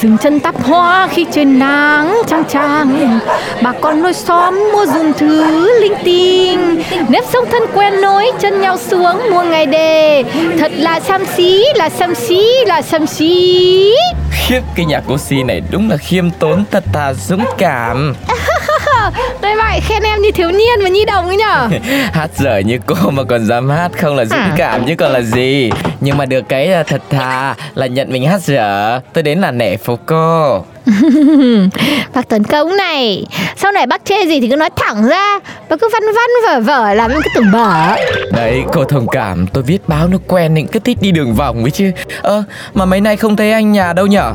Dừng chân tắp hoa khi trên nắng trang trang bà con lối xóm mua dùng thứ linh tinh nếp sống thân quen nối chân nhau xuống mua ngày đề. Thật là xăm xí là xăm xí là xăm xí. Khiếp cái nhà cô Si này đúng là khiêm tốn thật thà dũng cảm đây vậy khen em như thiếu niên và nhi đồng ấy nhở? Hát dở như cô mà còn dám hát không là dũng À. cảm chứ còn là gì? Nhưng mà được cái là thật thà là nhận mình hát dở Tôi đến là nể phục cô. Bác Tuấn Công này sau này bác chê gì thì cứ nói thẳng ra. Bác cứ văn văn vở vở làm những cái tưởng bở. Đấy cô thông cảm. Tôi viết báo nó quen nên cứ thích đi đường vòng ấy chứ. Ơ mà mấy nay không thấy anh nhà đâu nhở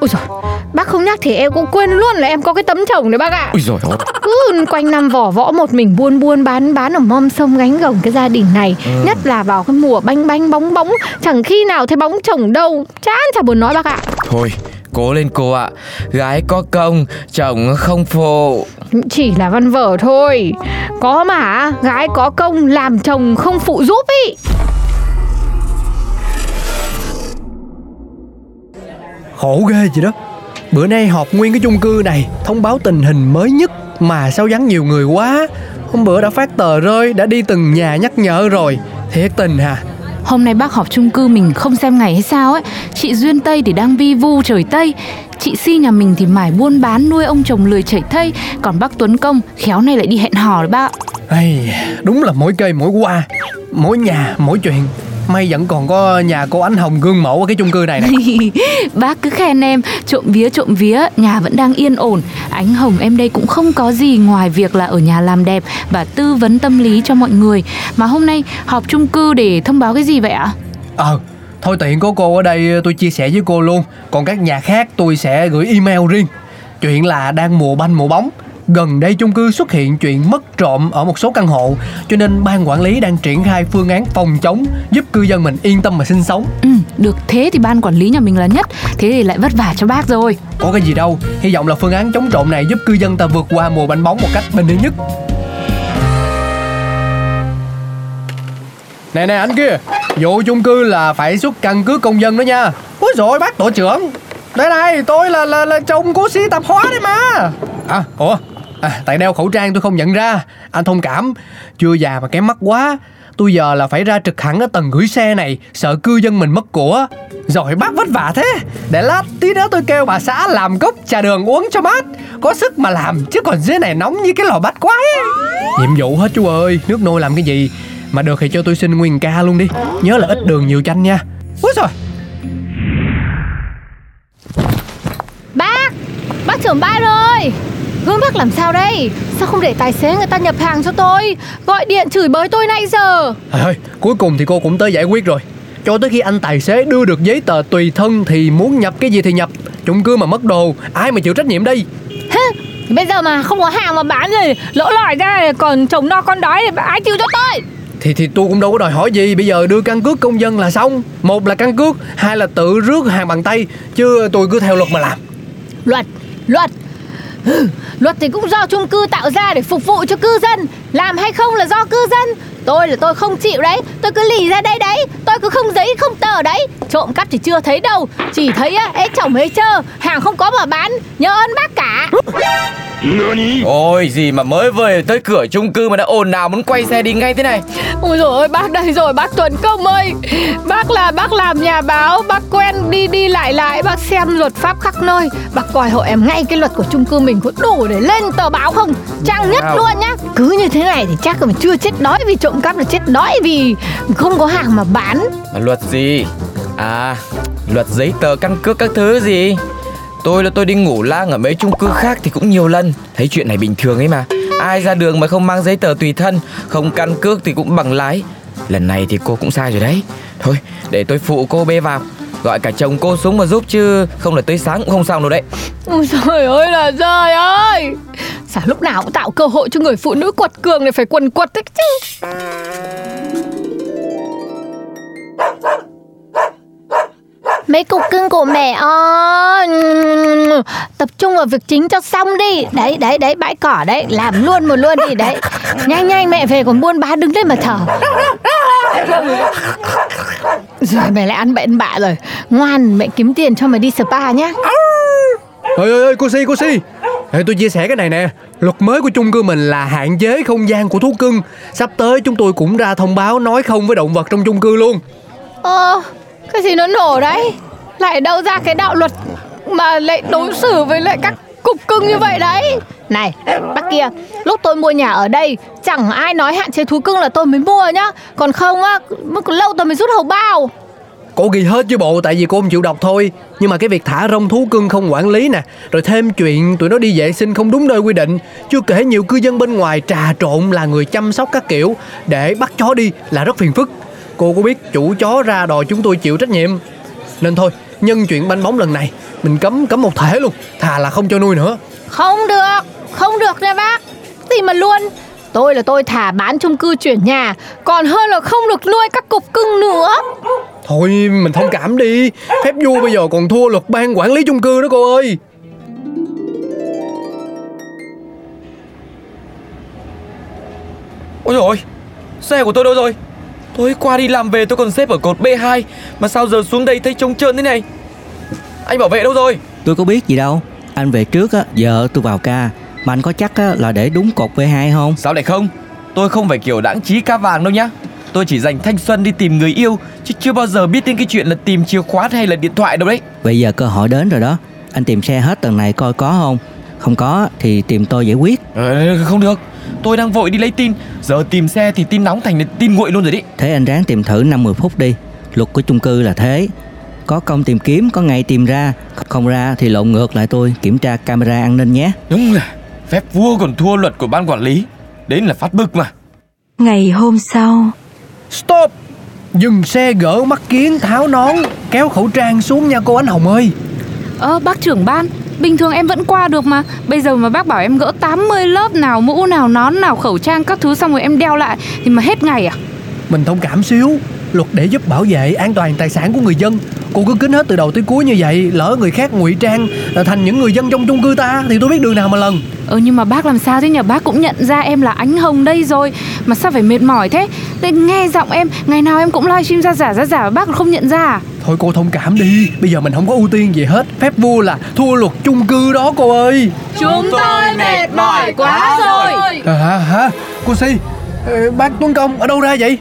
ôi rồi bác không nhắc thì em cũng quên luôn là em có cái tấm chồng đấy bác ạ. Ui dồi ôi cứ quanh năm vỏ võ một mình buôn buôn bán bán ở mom sông gánh gồng cái gia đình này. Nhất là vào cái mùa banh banh bóng bóng chẳng khi nào thấy bóng chồng đâu. Chán chả buồn nói bác ạ. Thôi cố lên cô ạ. Gái có công chồng không phụ. Chỉ là văn vở thôi. Có mà gái có công làm chồng không phụ giúp ý Khổ ghê vậy đó. Bữa nay họp nguyên cái chung cư này Thông báo tình hình mới nhất Mà sao vắng nhiều người quá. Hôm bữa đã phát tờ rơi Đã đi từng nhà nhắc nhở rồi. Thiệt tình hà Hôm nay bác họp chung cư mình không xem ngày hay sao ấy. Chị Duyên Tây thì đang vi vu trời Tây. Chị Si nhà mình thì mải buôn bán nuôi ông chồng lười chảy thây. Còn bác Tuấn Công khéo này lại đi hẹn hò đấy bác. Ây, Đúng là mỗi cây mỗi qua Mỗi nhà mỗi chuyện May vẫn còn có nhà cô Ánh Hồng gương mẫu ở cái chung cư này nè. Bác cứ khen em Trộm vía trộm vía Nhà vẫn đang yên ổn. Ánh Hồng em đây cũng không có gì Ngoài việc là ở nhà làm đẹp Và tư vấn tâm lý cho mọi người. Mà hôm nay họp chung cư để thông báo cái gì vậy ạ? Ờ Thôi tiện có cô ở đây tôi chia sẻ với cô luôn. Còn các nhà khác tôi sẽ gửi email riêng. Chuyện là đang mùa banh mùa bóng Gần đây chung cư xuất hiện chuyện mất trộm ở một số căn hộ Cho nên ban quản lý đang triển khai phương án phòng chống Giúp cư dân mình yên tâm mà sinh sống. Ừ, được thế thì ban quản lý nhà mình là nhất Thế thì lại vất vả cho bác rồi. Có cái gì đâu Hy vọng là phương án chống trộm này giúp cư dân ta vượt qua mùa banh bóng một cách bình yên nhất. Nè nè anh kia Vụ chung cư là phải xuất căn cước công dân đó nha. Ôi rồi bác tổ trưởng. Đây này tôi là là, là chồng của sĩ tạp hóa đấy mà. À ủa à, Tại đeo khẩu trang tôi không nhận ra. Anh thông cảm. Chưa già mà kém mắt quá. Tôi giờ là phải ra trực hẳn ở tầng gửi xe này. Sợ cư dân mình mất của. Rồi bác vất vả thế. Để lát tí nữa tôi kêu bà xã làm cốc trà đường uống cho mát. Có sức mà làm Chứ còn dưới này nóng như cái lò bát quái. Nhiệm vụ hết chú ơi. Nước nôi làm cái gì? Mà được thì cho tôi xin nguyên ca luôn đi. Nhớ là ít đường nhiều chanh nha. Úi rồi Bác! Bác trưởng ba rồi Gương bác làm sao đây? Sao không để tài xế người ta nhập hàng cho tôi? Gọi điện chửi bới tôi nãy giờ. Trời ơi, cuối cùng thì cô cũng tới giải quyết rồi. Cho tới khi anh tài xế đưa được giấy tờ tùy thân Thì muốn nhập cái gì thì nhập. Chung cư mà mất đồ Ai mà chịu trách nhiệm đây? Bây giờ mà không có hàng mà bán rồi Lỗ lòi ra còn chồng no con đói thì ai chịu cho tôi? Thì thì tôi cũng đâu có đòi hỏi gì Bây giờ đưa căn cước công dân là xong. Một là căn cước Hai là tự rước hàng bằng tay Chứ tôi cứ theo luật mà làm. Luật Luật Luật thì cũng do chung cư tạo ra để phục vụ cho cư dân. Làm hay không là do cư dân. Tôi là tôi không chịu đấy. Tôi cứ lì ra đây đấy. Tôi cứ không giấy không tờ đấy. Trộm cắp thì chưa thấy đâu. Chỉ thấy á, ế chồng ế chơ. Hàng không có mà bán. Nhớ ơn bác cả. Ôi gì mà mới về tới cửa chung cư mà đã ồn nào muốn quay xe đi ngay thế này. Ôi dồi ôi bác đây rồi bác Tuấn Công ơi. Bác là bác làm nhà báo Bác quen đi đi lại lại Bác xem luật pháp khắp nơi. Bác coi hộ em ngay cái luật của chung cư mình có đủ để lên tờ báo không? Trang nhất luôn nhá. Cứ như thế này thì chắc là chưa chết đói vì trộm trộm cắp là chết đói vì không có hàng mà bán. Mà luật gì? À, luật giấy tờ căn cước các thứ gì? Tôi là tôi đi ngủ lang ở mấy chung cư khác thì cũng nhiều lần. Thấy chuyện này bình thường ấy mà. Ai ra đường mà không mang giấy tờ tùy thân Không căn cước thì cũng bằng lái. Lần này thì cô cũng sai rồi đấy. Thôi để tôi phụ cô bê vào. Gọi cả chồng cô xuống mà giúp chứ Không là tới sáng cũng không xong đâu đấy. Ôi trời ơi là trời ơi Sao lúc nào cũng tạo cơ hội cho người phụ nữ quật cường này phải quần quật đấy chứ. Mấy cục cưng của mẹ ơi. Tập trung vào việc chính cho xong đi. Đấy đấy đấy bãi cỏ đấy. Làm luôn một luôn đi đấy. Nhanh nhanh mẹ về còn buôn bá đứng lên mà thở. Rồi mày lại ăn bậy bạ rồi. Ngoan mẹ kiếm tiền cho mày đi spa nhá. Ơi ơi ơi cô Si cô Si Ê, tôi chia sẻ cái này nè Luật mới của chung cư mình là hạn chế không gian của thú cưng Sắp tới chúng tôi cũng ra thông báo nói không với động vật trong chung cư luôn Ờ, cái gì nó nổ đấy? Lại đâu ra cái đạo luật mà lại đối xử với lại các cục cưng như vậy đấy? Này, bác kia, lúc tôi mua nhà ở đây chẳng ai nói hạn chế thú cưng là tôi mới mua nhá. Còn không á, mất còn lâu tôi mới rút hầu bao. Cô ghi hết chứ bộ tại vì cô không chịu đọc thôi. Nhưng mà cái việc thả rông thú cưng không quản lý nè. Rồi thêm chuyện tụi nó đi vệ sinh không đúng nơi quy định. Chưa kể nhiều cư dân bên ngoài trà trộn là người chăm sóc các kiểu. Để bắt chó đi là rất phiền phức. Cô có biết chủ chó ra đòi chúng tôi chịu trách nhiệm? Nên thôi nhân chuyện banh bóng lần này Mình cấm cấm một thể luôn. Thà là không cho nuôi nữa. Không được, không được nha bác. Gì mà luôn. Tôi là tôi thả bán chung cư chuyển nhà Còn hơn là không được nuôi các cục cưng nữa. Thôi mình thông cảm đi Phép vua bây giờ còn thua luật ban quản lý chung cư đó cô ơi Ôi dồi ôi, xe của tôi đâu rồi? Tối qua đi làm về tôi còn xếp ở cột B2 Mà sao giờ xuống đây thấy trống trơn thế này Anh bảo vệ đâu rồi? Tôi có biết gì đâu Anh về trước á, giờ tôi vào ca Mà anh có chắc á, là để đúng cột V2 không? Sao lại không? Tôi không phải kiểu đáng trí cá vàng đâu nhá Tôi chỉ dành thanh xuân đi tìm người yêu Chứ chưa bao giờ biết đến cái chuyện là tìm chìa khóa hay là điện thoại đâu đấy. Bây giờ cơ hội đến rồi đó. Anh tìm xe hết tầng này coi có không? Không có thì tìm tôi giải quyết. Ờ, Không được. Tôi đang vội đi lấy tin. Giờ tìm xe thì tin nóng thành tin nguội luôn rồi đấy. Thế anh ráng tìm thử 50 phút đi. Luật của chung cư là thế. Có công tìm kiếm, có ngày tìm ra. Không ra thì lộn ngược lại tôi. Kiểm tra camera an ninh nhé. Đúng là phép vua còn thua luật của ban quản lý. Đến là phát bực mà. Ngày hôm sau Stop. Dừng xe gỡ mắt kiến tháo nón Kéo khẩu trang xuống nha cô Ánh Hồng ơi. Ơ bác trưởng ban Bình thường em vẫn qua được mà. Bây giờ mà bác bảo em gỡ 80 lớp nào Mũ nào nón nào khẩu trang các thứ Xong rồi em đeo lại Thì mà hết ngày à? Mình thông cảm xíu Luật để giúp bảo vệ an toàn tài sản của người dân. Cô cứ kính hết từ đầu tới cuối như vậy Lỡ người khác ngụy trang là thành những người dân trong chung cư ta Thì tôi biết đường nào mà lần. Ờ nhưng mà bác làm sao thế nhỉ? Bác cũng nhận ra em là ánh hồng đây rồi Mà sao phải mệt mỏi thế? Thế nghe giọng em Ngày nào em cũng livestream ra giả ra giả mà Bác không nhận ra à? Thôi cô thông cảm đi Bây giờ mình không có ưu tiên gì hết. Phép vua là thua luật chung cư đó cô ơi. Chúng tôi mệt mỏi quá rồi. À, hả hả? Cô Si ờ, Bác Tuấn Công ở đâu ra vậy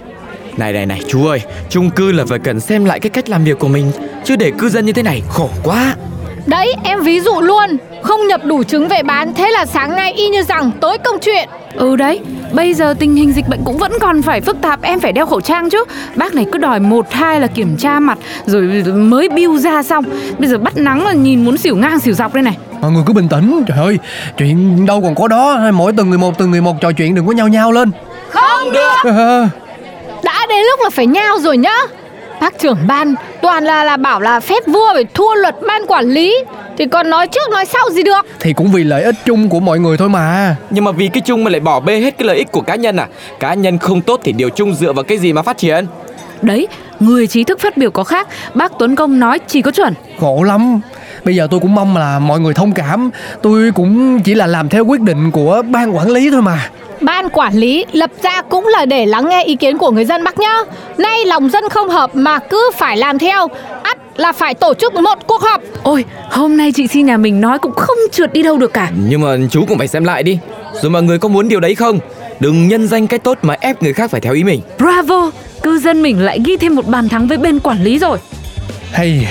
Này này này chú ơi chung cư là phải cần xem lại cái cách làm việc của mình Chứ để cư dân như thế này khổ quá. Đấy em ví dụ luôn Không nhập đủ trứng về bán Thế là sáng nay y như rằng tối công chuyện. Ừ đấy Bây giờ tình hình dịch bệnh cũng vẫn còn phải phức tạp Em phải đeo khẩu trang chứ. Bác này cứ đòi một hai là kiểm tra mặt Rồi mới biêu ra xong. Bây giờ bắt nắng là nhìn muốn xỉu ngang xỉu dọc đây này. Mọi người cứ bình tĩnh Trời ơi Chuyện đâu còn có đó. Mỗi từng người một từng người một trò chuyện đừng có nhau nhau lên. Không được! À, đến lúc là phải nhau rồi nhá. Bác trưởng ban toàn là là bảo là phép vua phải thua luật ban quản lý. Thì còn nói trước nói sau gì được? Thì cũng vì lợi ích chung của mọi người thôi mà. Nhưng mà vì cái chung mà lại bỏ bê hết cái lợi ích của cá nhân à? Cá nhân không tốt thì điều chung dựa vào cái gì mà phát triển? Đấy Người trí thức phát biểu có khác. Bác Tuấn Công nói chỉ có chuẩn. Khổ lắm. Bây giờ tôi cũng mong là mọi người thông cảm. Tôi cũng chỉ là làm theo quyết định của ban quản lý thôi mà Ban quản lý lập ra cũng là để lắng nghe ý kiến của người dân bác nhá. Nay lòng dân không hợp mà cứ phải làm theo ắt là phải tổ chức một cuộc họp. Ôi hôm nay chị Si nhà mình nói cũng không trượt đi đâu được cả. Nhưng mà chú cũng phải xem lại đi. Rồi mọi người có muốn điều đấy không? Đừng nhân danh cái tốt mà ép người khác phải theo ý mình. Bravo Cư dân mình lại ghi thêm một bàn thắng với bên quản lý rồi. Hay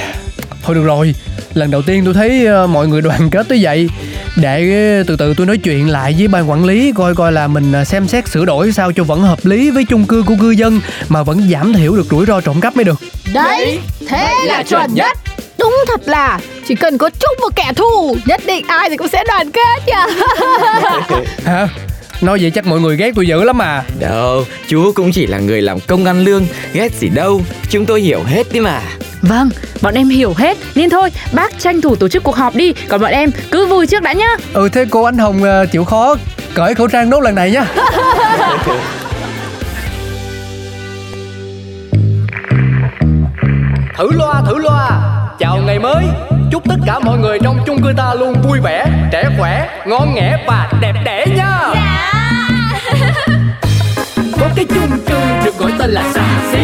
Thôi được rồi lần đầu tiên tôi thấy ờ, mọi người đoàn kết tới vậy. Để ờ, từ từ tôi nói chuyện lại với ban quản lý coi coi là mình ờ, xem xét sửa đổi sao cho vẫn hợp lý với chung cư của cư dân mà vẫn giảm thiểu được rủi ro trộm cắp mới được. Đấy, thế là chuẩn nhất. Đúng thật là chỉ cần có chung một kẻ thù Nhất định ai thì cũng sẽ đoàn kết nhỉ? Hả? Nói vậy chắc mọi người ghét tôi dữ lắm mà Đâu, chú cũng chỉ là người làm công ăn lương Ghét gì đâu, chúng tôi hiểu hết đi mà Vâng, bọn em hiểu hết. Nên thôi, bác tranh thủ tổ chức cuộc họp đi. Còn bọn em cứ vui trước đã nhá. Ừ thế cô anh hồng ờ, chịu khó cởi khẩu trang nốt lần này nhá. Thử loa thử loa. Chào ngày mới. Chúc tất cả mọi người trong chung cư ta luôn vui vẻ trẻ khỏe ngon nghẻ và đẹp đẽ nha Có cái chung cư được gọi tên là xà xí.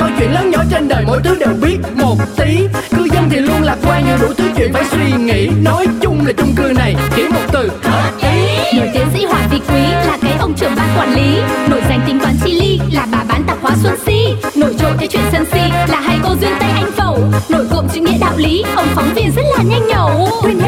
Mọi chuyện lớn nhỏ trên đời mỗi thứ đều biết một tí. Cư dân thì luôn lạc quan nhưng đủ thứ chuyện phải suy nghĩ. Nói chung là chung cư này chỉ một từ hợp ý. Nổi tiến sĩ Hoàng Thị Quý là cái ông trưởng ban quản lý. Nổi danh tính toán chi ly là bà bán tạp hóa Xuân Si. Nổi trội cái chuyện sân si là hai cô duyên Tây Anh Phẩu. Nổi cộm chữ nghĩa đạo lý, ông phóng viên rất là nhanh nhẩu. Quên hết